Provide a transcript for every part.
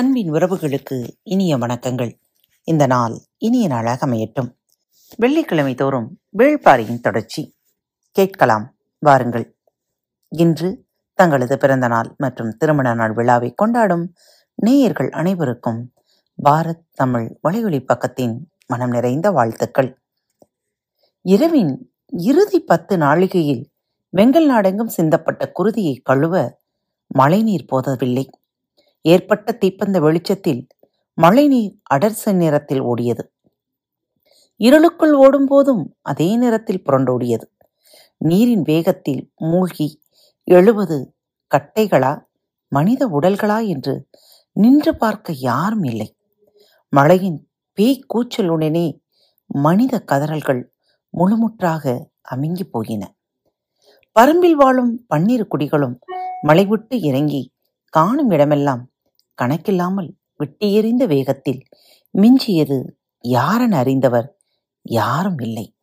அன்பின் உறவுகளுக்கு இனிய வணக்கங்கள். இந்த நாள் இனிய நாளாக அமையட்டும். வெள்ளிக்கிழமை தோறும் வேள்பாரியின் தொடர்ச்சி. கேட்கலாம் வாருங்கள். இன்று தங்களது பிறந்த நாள் மற்றும் திருமண நாள் விழாவை கொண்டாடும் நேயர்கள் அனைவருக்கும் பாரத் தமிழ் வலையொலி பக்கத்தின் மனம் நிறைந்த வாழ்த்துக்கள். இரவின் இறுதி பத்து நாளிகையில் வெங்கல் நாடெங்கும் சிந்தப்பட்ட குருதியை கழுவ மழைநீர் போதவில்லை. ஏற்பட்ட தீப்பந்த வெளிச்சத்தில் மழைநீர் அடர்சன் நிறத்தில் ஓடியது. இருளுக்குள் ஓடும்போதும் அதே நிறத்தில் புரண்டோடியது. நீரின் வேகத்தில் மூழ்கி எழுவது கட்டைகளா மனித உடல்களா என்று நின்று பார்க்க யாரும் இல்லை. மழையின் பேய் கூச்சலுடனே மனித கதறல்கள் முழுமுற்றாக அமிங்கி போயின. பரம்பில் வாழும் பன்னிரு குடிகளும் மலை விட்டு இறங்கி காணும் இடமெல்லாம் கணக்கில்லாமல் விட்டு எறிந்த வேகத்தில் மிஞ்சியது யாரன் அறிந்தவர் யாரும் இல்லை.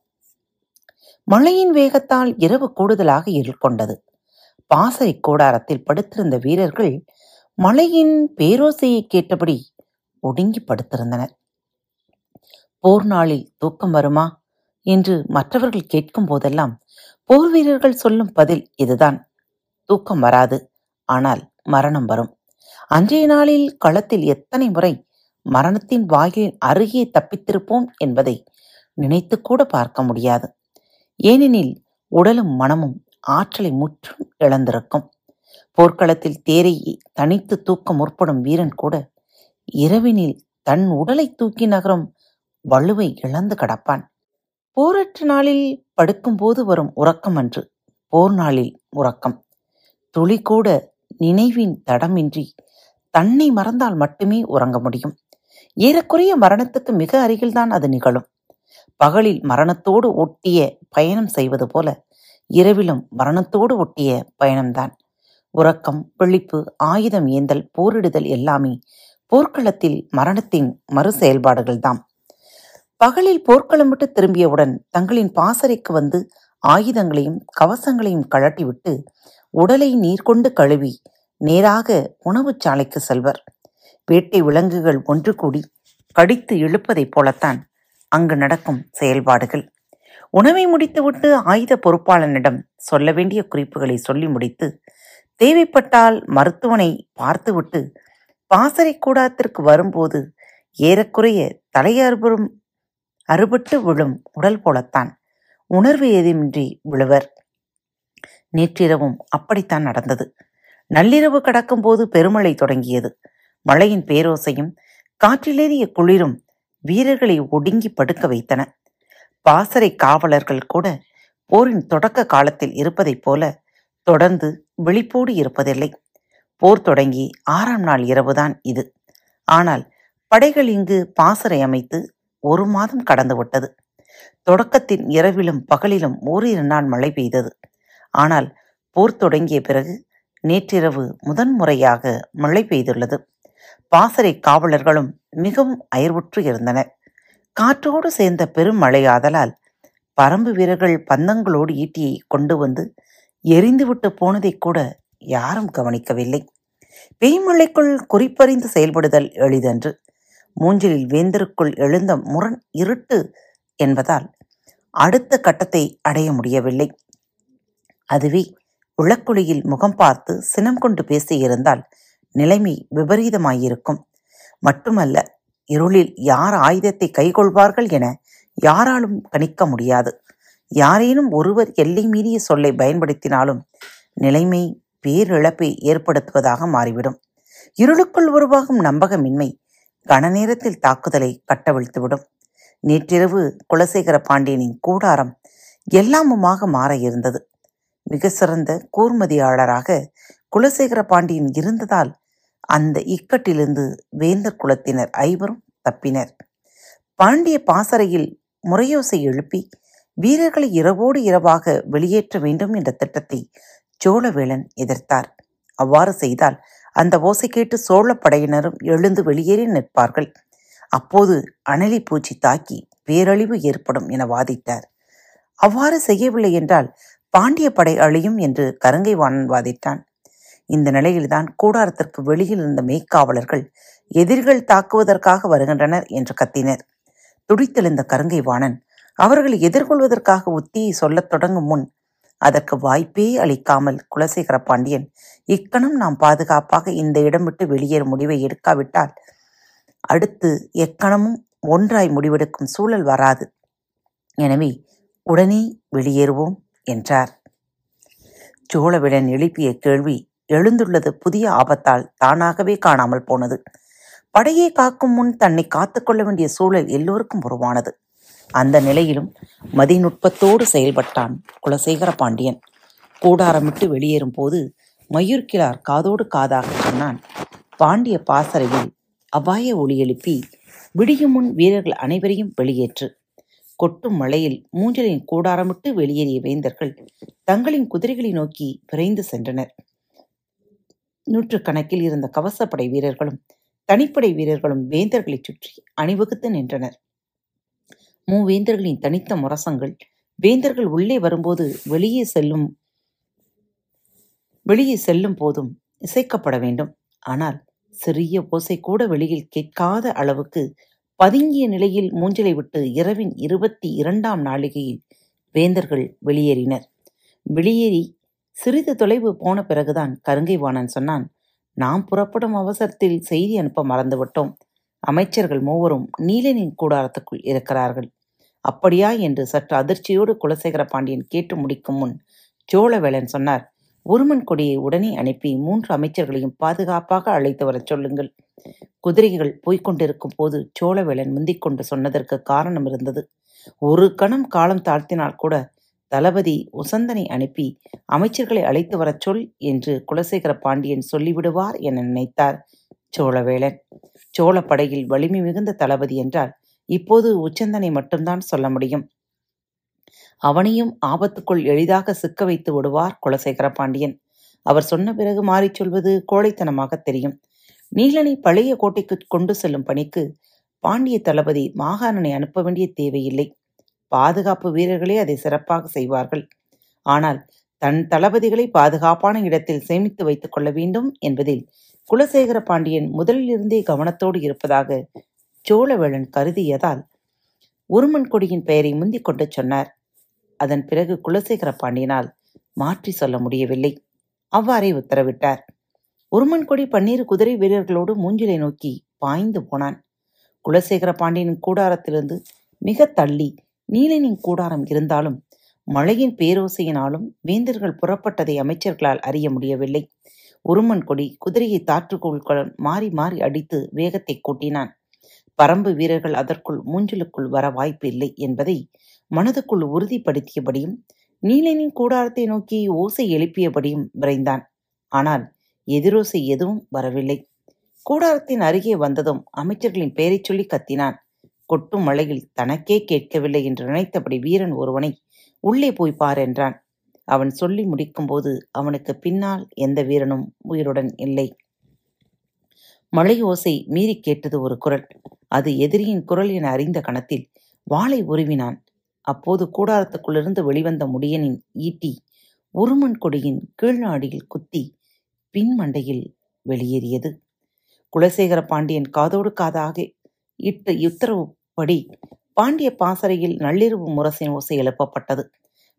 மழையின் வேகத்தால் இரவு கூடுதலாக இருள் கொண்டது பாசறை கூடாரத்தில் படுத்திருந்த வீரர்கள் மழையின் பேரோசையை கேட்டபடி ஒடுங்கி படுத்திருந்தனர். போர் நாளில் தூக்கம் வருமா என்று மற்றவர்கள் கேட்கும் போதெல்லாம் போர் வீரர்கள் சொல்லும் பதில் இதுதான். தூக்கம் வராது ஆனால் மரணம் வரும். அன்றைய நாளில் களத்தில் எத்தனை முறை மரணத்தின் வாயிலின் அருகே தப்பித்திருப்போம் என்பதை நினைத்து கூட பார்க்க முடியாது. ஏனெனில் உடலும் மனமும் ஆற்றலை முற்றும் இழந்திருக்கும். போர்க்களத்தில் தேரை தனித்து தூக்க முற்படும் வீரன் கூட இரவினில் தன் உடலை தூக்கி நகரும் வலுவை இழந்து கடப்பான். போரற்ற நாளில் படுக்கும்போது வரும் உறக்கம் அன்று போர் நாளில் உறக்கம். துளி கூட நினைவின் தடமின்றி தன்னை மறந்தால் மட்டுமே உறங்க முடியும். ஏறக்குறைய மரணத்துக்கு மிக அருகில்தான் அது நிகழும். பகலில் மரணத்தோடு ஒட்டிய பயணம் செய்வது போல இரவிலும் மரணத்தோடு ஒட்டிய பயணம்தான். உறக்கம் விழிப்பு ஆயுதம் ஏந்தல் போரிடுதல் எல்லாமே போர்க்களத்தில் மரணத்தின் மறு செயல்பாடுகள்தாம். பகலில் போர்க்களம் விட்டு திரும்பியவுடன் தங்களின் பாசறைக்கு வந்து ஆயுதங்களையும் கவசங்களையும் கழட்டிவிட்டு உடலை நீர் கொண்டு கழுவி நேராக உணவுச் சாலைக்கு செல்வர். வேட்டை விலங்குகள் ஒன்று கூடி கடித்து இழுப்பதைப் போலத்தான் அங்கு நடக்கும் செயல்பாடுகள். உணவை முடித்துவிட்டு ஆயுத பொறுப்பாளனிடம் சொல்ல வேண்டிய குறிப்புகளை சொல்லி முடித்து தேவைப்பட்டால் மருத்துவனை பார்த்துவிட்டு பாசறை கூடாத்திற்கு வரும்போது ஏறக்குறைய தலையறுபுறும் அறுபட்டு விழும் உடல் போலத்தான் உணர்வு ஏதுமின்றி விழுவர். நேற்றிரவும் அப்படித்தான் நடந்தது. நள்ளிரவு கடக்கும்போது பெருமழை தொடங்கியது. மழையின் பேரோசையும் காற்றிலேறிய குளிரும் வீரர்களை ஒடுங்கி படுக்க வைத்தன. பாசறை காவலர்கள் கூட போரின் தொடக்க காலத்தில் இருப்பதைப் போல தொடர்ந்து விழிப்போடு இருப்பதில்லை. போர் தொடங்கி ஆறாம் நாள் இரவுதான் இது. ஆனால் படைகள் இங்கு பாசறை அமைத்து ஒரு மாதம் கடந்துவிட்டது. தொடக்கத்தின் இரவிலும் பகலிலும் ஓரிரு நாள் மழை பெய்தது. ஆனால் போர் தொடங்கிய பிறகு நேற்றிரவு முதன்முறையாக மழை பெய்துள்ளது. பாசறை காவலர்களும் மிகவும் அயர்வுற்று இருந்தனர். காற்றோடு சேர்ந்த பெரும் மழையாதலால் பரம்பு வீரர்கள் பந்தங்களோடு ஈட்டியை கொண்டு வந்து எரிந்துவிட்டு போனதை கூட யாரும் கவனிக்கவில்லை. பெய்மழைக்குள் குறிப்பறிந்து செயல்படுதல் எளிதன்று. மூஞ்சலில் வேந்தருக்குள் எழுந்த முரண் இருட்டு என்பதால் அடுத்த கட்டத்தை அடைய முடியவில்லை. அதுவே உளக்குழியில் முகம் பார்த்து சினம் கொண்டு பேசியிருந்தால் நிலைமை விபரீதமாயிருக்கும். மட்டுமல்ல இருளில் யார் ஆயுதத்தை கைகொள்வார்கள் என யாராலும் கணிக்க முடியாது. யாரேனும் ஒருவர் எல்லை மீறிய சொல்லை பயன்படுத்தினாலும் நிலைமை பேரிழப்பை ஏற்படுத்துவதாக மாறிவிடும். இருளுக்குள் உருவாகும் நம்பகமின்மை கனநேரத்தில் தாக்குதலை கட்டவிழ்த்துவிடும். நேற்றிரவு குலசேகர பாண்டியனின் கூடாரம் எல்லாமுமாக மாற இருந்தது. மிக சிறந்த கூர்மதியாளராக குலசேகர பாண்டியன் இருந்ததால் அந்த இக்கட்டிலிருந்து வேந்தர் குலத்தினர் ஐவரும் தப்பினர். பாண்டிய பாசறையில் முறையோசை எழுப்பி வீரர்களை இரவோடு இரவாக வெளியேற்ற வேண்டும் என்ற திட்டத்தை சோழவேளன் எதிர்த்தார். அவ்வாறு செய்தால் அந்த ஓசை கேட்டு சோழ படையினரும் எழுந்து வெளியேறி நிற்பார்கள். அப்போது அணலி பூச்சி தாக்கி பேரழிவு ஏற்படும் என வாதிட்டார். அவ்வாறு செய்யவில்லை என்றால் பாண்டிய படை அழியும் என்று கருங்கை வாணன் வாதிட்டான். இந்த நிலையில்தான் கூடாரத்திற்கு வெளியில் இருந்த மெய்க்காவலர்கள் எதிரிகள் தாக்குவதற்காக வருகின்றனர் என்று கத்தினர். துடித்தெழுந்த கருங்கை வாணன் அவர்கள் எதிர்கொள்வதற்காக உத்தியை சொல்லத் தொடங்கும் முன் அதற்கு வாய்ப்பே அளிக்காமல் குலசேகர பாண்டியன் இக்கணம் நாம் பாதுகாப்பாக இந்த இடம் விட்டு வெளியேறும் முடிவை எடுக்காவிட்டால் அடுத்து எக்கணமும் ஒன்றாய் முடிவெடுக்கும் சூழல் வராது. எனவே உடனே வெளியேறுவோம். என்றார். சோழவிடன் எழுப்பிய கேள்வி எழுந்துள்ளது புதிய ஆபத்தால் தானாகவே காணாமல் போனது. படையை காக்கும் முன் தன்னை காத்துக்கொள்ள வேண்டிய சூழல் எல்லோருக்கும் உருவானது. அந்த நிலையிலும் மதிநுட்பத்தோடு செயல்பட்டான் குலசேகர பாண்டியன். கூடாரமிட்டு வெளியேறும் போது மயூர்கிழார் காதோடு காதாக சொன்னான் பாண்டிய பாசறையில் அபாய ஒளி எழுப்பி விடியும் முன் வீரர்கள் அனைவரையும் வெளியேற்று. கொட்டும் மழையில் மூஞ்சலின் கூடாரமிட்டு வெளியேறிய வேந்தர்கள் தங்களின் குதிரைகளை நோக்கி விரைந்து சென்றனர். நூற்றுக்கணக்கில் இருந்த கவசப்படை வீரர்களும் தனிப்படை வீரர்களும் வேந்தர்களைச் சுற்றி அணிவகுத்து நின்றனர். மூவேந்தர்களின் தனித்த முரசங்கள் வேந்தர்கள் உள்ளே வரும்போது வெளியே செல்லும் வெளியே செல்லும் போதும் இசைக்கப்பட வேண்டும். ஆனால் சிறிய ஓசை கூட வெளியில் கேட்காத அளவுக்கு பதுங்கிய நிலையில் மூஞ்சலை விட்டு இரவின் இருபத்தி இரண்டாம் நாளிகையில் வேந்தர்கள் வெளியேறினர். வெளியேறி சிறிது தொலைவு போன பிறகுதான் கருங்கை வாணன் சொன்னான் நாம் புறப்படும் அவசரத்தில் செய்தி அனுப்ப மறந்துவிட்டோம். அமைச்சர்கள் மூவரும் நீலனின் கூடாரத்துக்குள் இருக்கிறார்கள். அப்படியா என்று சற்று அதிர்ச்சியோடு குலசேகர பாண்டியன் கேட்டு முடிக்கும் முன் சோழவேளன் சொன்னார் உருமன் கொடியை உடனே அனுப்பி மூன்று அமைச்சர்களையும் பாதுகாப்பாக அழைத்து வரச் சொல்லுங்கள். குதிரைகள் போய்க் கொண்டிருக்கும் போது சோழவேளன் முந்திக்கொண்டு சொன்னதற்கு காரணம் இருந்தது. ஒரு கணம் காலம் தாழ்த்தினால் கூட தளபதி உசந்தனை அனுப்பி அமைச்சர்களை அழைத்து வரச் சொல் என்று குலசேகர பாண்டியன் சொல்லிவிடுவார் என நினைத்தார் சோழவேளன் சோழப்படையில் வலிமை மிகுந்த தளபதி என்றால் இப்போது உச்சந்தனை மட்டும்தான் சொல்ல முடியும். அவனையும் ஆபத்துக்குள் எளிதாக சிக்க வைத்து விடுவார் குலசேகர பாண்டியன். அவர் சொன்ன பிறகு மாறிச் சொல்வது கோழைத்தனமாக தெரியும். நீலனை பழைய கோட்டைக்கு கொண்டு செல்லும் பணிக்கு பாண்டிய தளபதி மாகாணனை அனுப்ப வேண்டிய தேவையில்லை. பாதுகாப்பு வீரர்களே அதை சிறப்பாக செய்வார்கள். ஆனால் தன் தளபதிகளை பாதுகாப்பான இடத்தில் சேமித்து வைத்துக் கொள்ள வேண்டும் என்பதில் குலசேகர பாண்டியன் முதலிலிருந்தே கவனத்தோடு இருப்பதாக சோழவேளன் கருதியதால் உருமன் கொடியின் பெயரை முந்திக் கொண்டு சொன்னார். அதன் பிறகு குலசேகர பாண்டியனால் மாற்றி சொல்ல முடியவில்லை. அவ்வாறே உத்தரவிட்டார். உருமன்கொடி பன்னீர் குதிரை வீரர்களோடு மூஞ்சிலை நோக்கி பாய்ந்து போனான். குலசேகர பாண்டியனின் கூடாரத்திலிருந்து மிக தள்ளி நீலனின் கூடாரம் இருந்தாலும் மழையின் பேரோசையினாலும் வேந்தர்கள் புறப்பட்டதை அமைச்சர்களால் அறிய முடியவில்லை. உருமன் கொடி குதிரையை தாற்றுக்கோள்களுடன் மாறி மாறி அடித்து வேகத்தை கூட்டினான். பரம்பு வீரர்கள் அதற்குள் மூஞ்சலுக்குள் வர வாய்ப்பு இல்லை என்பதை மனதுக்குள் உறுதிப்படுத்தியபடியும் நீலனின் கூடாரத்தை நோக்கி ஓசை எழுப்பியபடியும் விரைந்தான். ஆனால் எதிரோசை எதுவும் வரவில்லை. கூடாரத்தின் அருகே வந்ததும் அமைச்சர்களின் பெயரைச் சொல்லி கத்தினான். கொட்டும் மழையில் தனக்கே கேட்கவில்லை என்று நினைத்தபடி வீரன் ஒருவனை உள்ளே போய் பார் என்றான். அவன் சொல்லி முடிக்கும்போது அவனுக்கு பின்னால் எந்த வீரனும் உயிருடன் இல்லை. மழை ஓசை மீறி கேட்டது ஒரு குரல். அது எதிரியின் குரல் என அறிந்த கணத்தில் வாளை உருவினான். அப்போது கூடாரத்துக்குள்ளிருந்து வெளிவந்த முடியனின் ஈட்டி உருமன் கொடியின் கீழ்நாடியில் குத்தி பின்மண்டையில் வெளியேறியது. குலசேகர பாண்டியன் காதோடு காதாக இட்ட உத்தரவுப்படி பாண்டிய பாசறையில் நள்ளிரவு முரசின் ஓசை எழுப்பப்பட்டது.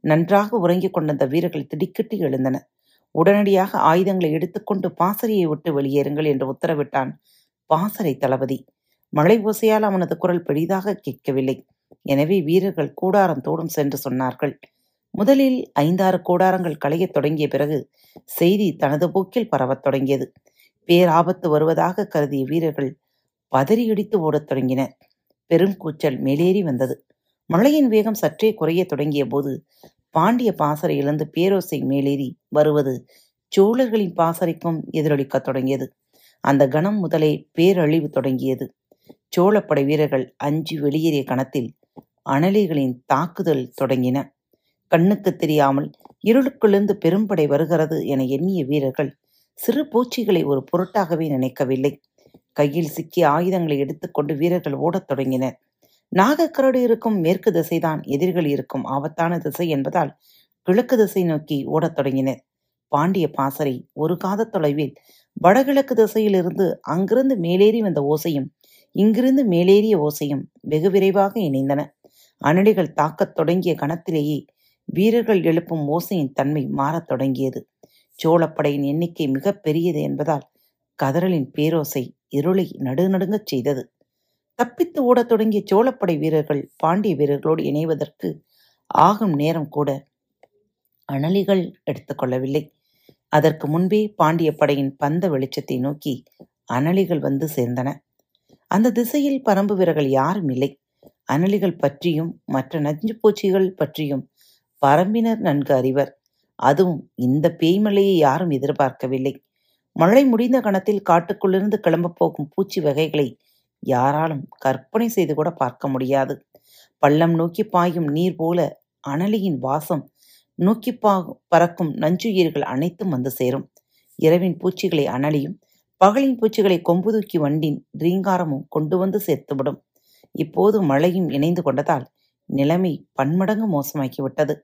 நன்றாக உறங்கிக் கொண்டிருந்த வீரர்கள் திடுக்கிட்டு எழுந்தனர் உடனடியாக ஆயுதங்களை எடுத்துக்கொண்டு பாசறையை விட்டு வெளியேறுங்கள் என்று உத்தரவிட்டான் பாசறை தளபதி. மழை ஓசையால் அவனது குரல் பெரிதாக கேட்கவில்லை. எனவே வீரர்கள் கூடாரம் தோடும் சென்று சொன்னார்கள். முதலில் ஐந்தாறு கூடாரங்கள் களையத் தொடங்கிய பிறகு செய்தி தனது போக்கில் பரவத் தொடங்கியது. பேராபத்து வருவதாக கருதிய வீரர்கள் பதறியடித்து ஓடத் தொடங்கினர். பெரும் கூச்சல் மேலேறி வந்தது. மழையின் வேகம் சற்றே குறைய தொடங்கிய போது பாண்டிய பாசறையிலிருந்து பேரோசை மேலேறி வருவது சோழர்களின் பாசறைக்கும் எதிரொலிக்கத் தொடங்கியது. அந்த கணம் முதலே பேரழிவு தொடங்கியது. சோழப்படை வீரர்கள் அஞ்சு வெளியேறிய கணத்தில் அனலிகளின் தாக்குதல் தொடங்கின. கண்ணுக்கு தெரியாமல் இருளுக்குள்ளிருந்து பெரும்படை வருகிறது என எண்ணிய வீரர்கள் சிறு பூச்சிகளை ஒரு பொருட்டாகவே நினைக்கவில்லை. கையில் சிக்கிய ஆயுதங்களை எடுத்துக்கொண்டு வீரர்கள் ஓடத் தொடங்கினர். நாகக்கரடு இருக்கும் மேற்கு திசைதான் எதிரிகள் இருக்கும் ஆபத்தான திசை என்பதால் கிழக்கு திசை நோக்கி ஓடத் தொடங்கினர். பாண்டிய பாசறை ஒரு காத தொலைவில் வடகிழக்கு திசையிலிருந்து அங்கிருந்து மேலேறி வந்த ஓசையும் இங்கிருந்து மேலேறிய ஓசையும் வெகு விரைவாக இணைந்தன. அனடிகள் தாக்கத் தொடங்கிய கணத்திலேயே வீரர்கள் எழுப்பும் ஓசையின் தன்மை மாறத் தொடங்கியது. சோழப்படையின் எண்ணிக்கை மிக பெரியது என்பதால் கதறலின் பேரோசை இருளை நடுநடுங்கச் செய்தது. தப்பித்து ஓடத் தொடங்கிய சோழப்படை வீரர்கள் பாண்டிய வீரர்களோடு இணைவதற்கு ஆகும் நேரம் கூட அணலிகள் எடுத்துக்கொள்ளவில்லை அதற்கு முன்பே பாண்டிய படையின் பந்த வெளிச்சத்தை நோக்கி அனலிகள் வந்து சேர்ந்தன. அந்த திசையில் பரம்பு வீரர்கள் யாரும் இல்லை. அனலிகள் பற்றியும் மற்ற நஞ்சு பூச்சிகள் பற்றியும் பரம்பினர் நன்கு அறிவர். அதுவும் இந்த பேய்மலையை யாரும் எதிர்பார்க்கவில்லை. மழை முடிந்த கணத்தில் காட்டுக்குள்ளிருந்து கிளம்பப் போகும் பூச்சி வகைகளை யாராலும் கற்பனை செய்து கூட பார்க்க முடியாது. பள்ளம் நோக்கி பாயும் நீர் போல அனலியின் வாசம் நோக்கி பா பறக்கும் நஞ்சுயிர்கள் அனைத்தும் வந்து சேரும். இரவின் பூச்சிகளை அனலியும் பகலின் பூச்சிகளை கொம்பு தூக்கி வண்டின் ரீங்காரமும் கொண்டு வந்து சேர்த்துவிடும். இப்போது மழையும் இணைந்து கொண்டதால் நிலைமை பன்மடங்கு மோசமாக்கிவிட்டது.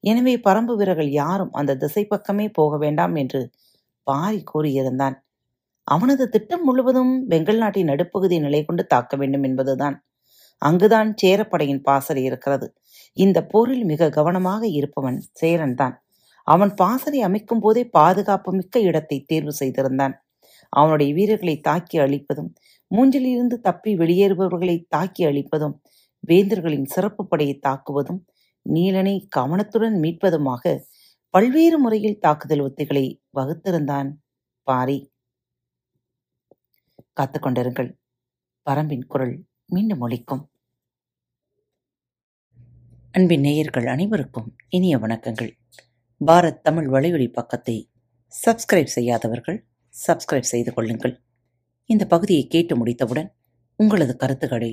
எனவே பரம்பு வீரர்கள் யாரும் அந்த திசை பக்கமே போக வேண்டாம் என்று பாரி கூறியிருந்தான். அவனது திட்டம் முழுவதும் பெங்கல் நாட்டின் நடுப்பகுதி நிலை கொண்டு தாக்க வேண்டும் என்பதுதான். அங்குதான் சேரப்படையின் பாசறை இருக்கிறது. இந்த போரில் மிக கவனமாக இருப்பவன் சேரன் தான். அவன் பாசறை அமைக்கும் போதே பாதுகாப்பு மிக்க இடத்தை தேர்வு செய்திருந்தான். அவனுடைய வீரர்களை தாக்கி அழிப்பதும் மூஞ்சிலிருந்து தப்பி வெளியேறுபவர்களை தாக்கி அழிப்பதும் வேந்தர்களின் சிறப்பு படையை தாக்குவதும் நீலனை கவனத்துடன் மீட்பதுமாக பல்வேறு முறையில் தாக்குதல் உத்திகளை வகுத்திருந்தான் பாரி. காத்துக்கொண்டிருங்கள் பரம்பின் குரல் மீண்டும் ஒழிக்கும் அன்பின் நேயர்கள் அனைவருக்கும் இனிய வணக்கங்கள். பாரத் தமிழ் வலையொலி பக்கத்தை சப்ஸ்கிரைப் செய்யாதவர்கள் சப்ஸ்கிரைப் செய்து கொள்ளுங்கள். இந்த பகுதியை கேட்டு முடித்தவுடன் உங்களது கருத்துக்களை